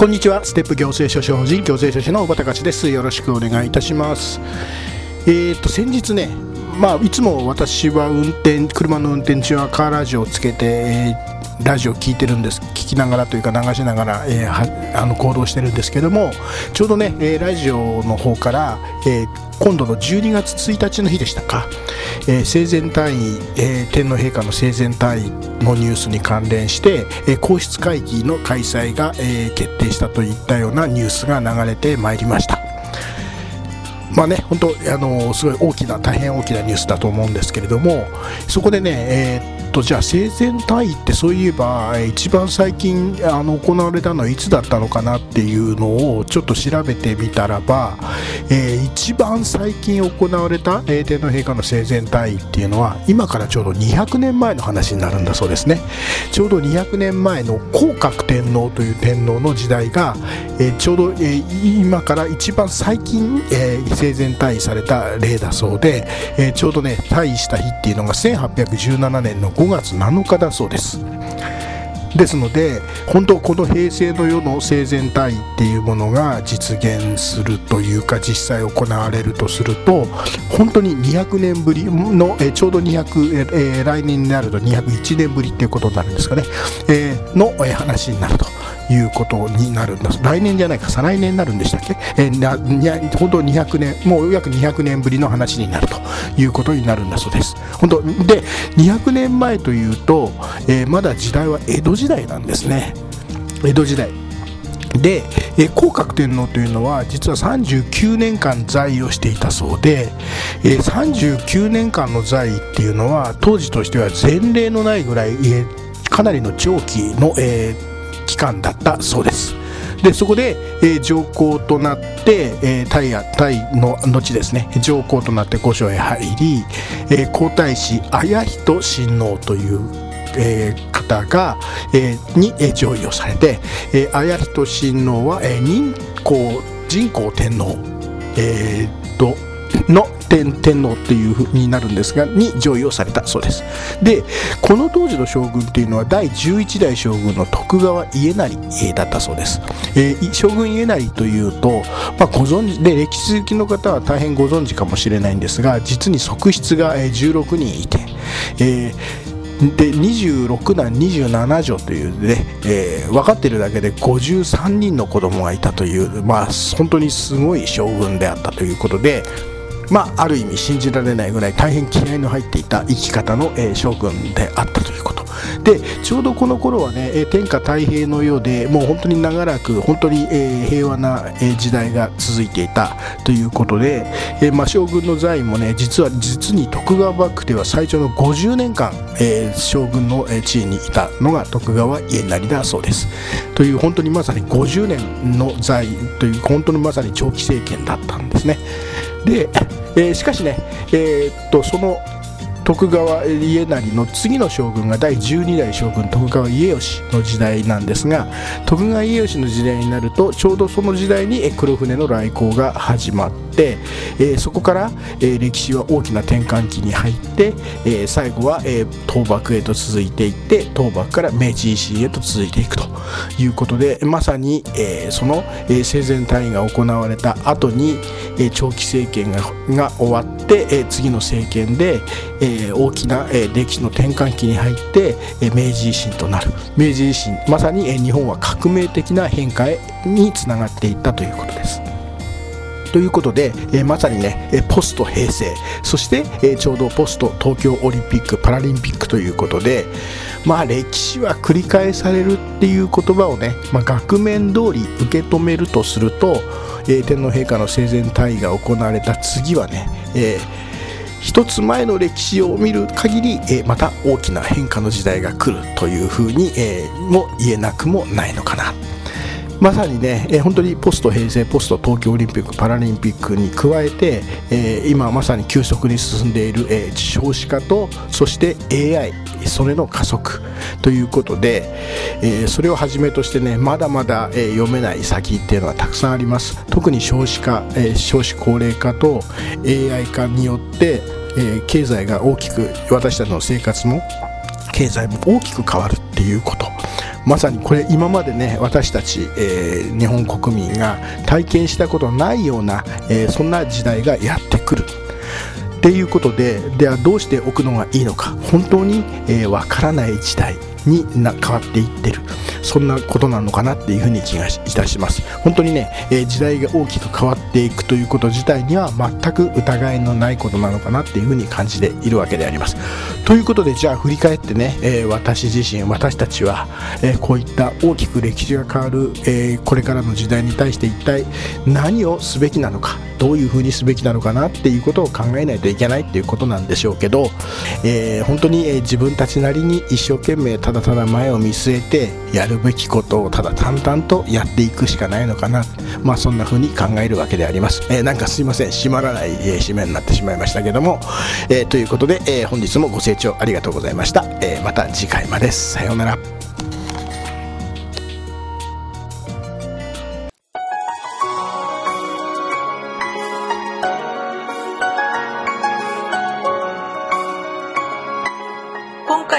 こんにちは。ステップ行政書士法人行政書士の小畑勝です。よろしくお願いいたします。えーと先日ねまあいつも私は運転車の運転中はカーラジオをつけて、えー、ラジオ聞いてるんです聞きながらというか流しながら、えー、あの行動してるんですけどもちょうどね、えー、ラジオの方から、えー今度の12月1日の日でしたか、えー、生前退位、えー、天皇陛下の生前退位のニュースに関連して、えー、皇室会議の開催が、えー、決定したといったようなニュースが流れてまいりました。まあね、本当あのすごい大きな大変大きなニュースだと思うんですけれどもそこでね、えー、っとじゃあ生前退位ってそういえば一番最近あの行われたのはいつだったのかなっていうのをちょっと調べてみたらば、えー、一番最近行われた、天皇陛下の生前退位っていうのは今からちょうど200年前の話になるんだそうですね。ちょうど200年前の皇格天皇という天皇の時代が、えー、ちょうど、えー、今から一番最近、えー、生前退位された例だそうで、えー、ちょうどね退位した日っていうのが1817年の5月7日だそうです。ですので本当この平成の世の生前退位っていうものが実現するというか実際行われるとすると本当に200年ぶりのえちょうど200え来年になると201年ぶりっていうことになるんですかね、え、のえ話になると。いうことになるんだ。来年じゃないか再来年になるんでしたっけ、えー、な本当200年もう約200年ぶりの話になるということになるんだそうです。本当で200年前というと、えー、まだ時代は江戸時代なんですね。江戸時代。で、えー、皇格天皇というのは実は39年間在位をしていたそうで、えー、39年間の在位っていうのは当時としては前例のないぐらい、えー、かなりの長期の、えー、期間だったそうです。でそこで、えー、上皇となって、えー、タイタイの後ですね。上皇となって御所へ入り、えー、皇太子綾人親王というえー、方が、えー、に、えー、上位をされて、えー、綾人親王は、えー、任皇人皇天皇、えー、との天天皇っていうふうになるんですがに上位をされたそうです。でこの当時の将軍っていうのは第11代将軍の徳川家成だったそうです、えー、将軍家成というと、まあ、ご存知で歴史好きの方は大変ご存知かもしれないんですが実に側室が16人いて、えーで26男27女というね、えー、分かっているだけで53人の子供がいたという、まあ、本当にすごい将軍であったということで、まあ、ある意味信じられないぐらい大変気合の入っていた生き方の、えー、将軍であったということ。でちょうどこの頃はね天下太平のようでもう本当に長らく本当に、えー、平和な、え時代が続いていたということで、えー、まあ、将軍の在位もね実は実に徳川幕府では最長の50年間、えー、将軍の地位にいたのが徳川家成だそうです。という本当にまさに50年の在位という本当にまさに長期政権だったんですね。でえー、しかしね、えー、っとその徳川家成の次の将軍が第12代将軍徳川家吉の時代なんですが徳川家吉の時代になるとちょうどその時代に黒船の来航が始まって、えー、そこから、えー、歴史は大きな転換期に入って、えー、最後は、え倒幕へと続いていって倒幕から明治維新へと続いていくということでまさに、えその、え生前退位が行われた後に、え長期政権がが終わって、え次の政権で、え大きな、え歴史の転換期に入って、え明治維新となる明治維新まさに、え日本は革命的な変化へにつながっていったということです。ということで、えー、まさにね、えポスト平成そして、えちょうどポスト東京オリンピック・パラリンピックということでまあ歴史は繰り返されるっていう言葉をね、まあ、額面通り受け止めるとすると、え、天皇陛下の生前退位が行われた次はね、えー一つ前の歴史を見る限り、えー、また大きな変化の時代が来るというふうに、えー、も言えなくもないのかな。まさにね、えー、本当にポスト平成、ポスト東京オリンピック・パラリンピックに加えて、えー、今まさに急速に進んでいる、えー、少子化とそして AI それの加速ということで、えー、それをはじめとしてねまだまだ、えー、読めない先っていうのはたくさんあります。特に少子化、えー、少子高齢化と AI 化によって、えー、経済が大きく私たちの生活も経済も大きく変わるっていうこと。まさにこれ今までね私たち、えー、日本国民が体験したことないような、えー、そんな時代がやってくる。っていうことでではどうしておくのがいいのか。本当にわ、えー、からない時代。にな変わっていってる。そんなことなのかなっていうふうに気がいたします。本当にね、えー、時代が大きく変わっていくということ自体には全く疑いのないことなのかなっていうふうに感じているわけであります。ということでじゃあ振り返ってね、えー、私自身私たちは、えー、こういった大きく歴史が変わる、えこれからの時代に対して一体何をすべきなのか。どういうふうにすべきなのかなっていうことを考えないといけないっていうことなんでしょうけど、え本当に、え自分たちなりに一生懸命ただただ前を見据えてやるべきことをただ淡々とやっていくしかないのかな。まあそんな風に考えるわけであります、えー、なんかすいません。閉まらない、えー、締めになってしまいましたけども、え、ということで、え本日もご清聴ありがとうございました、えまた次回まで。さようなら。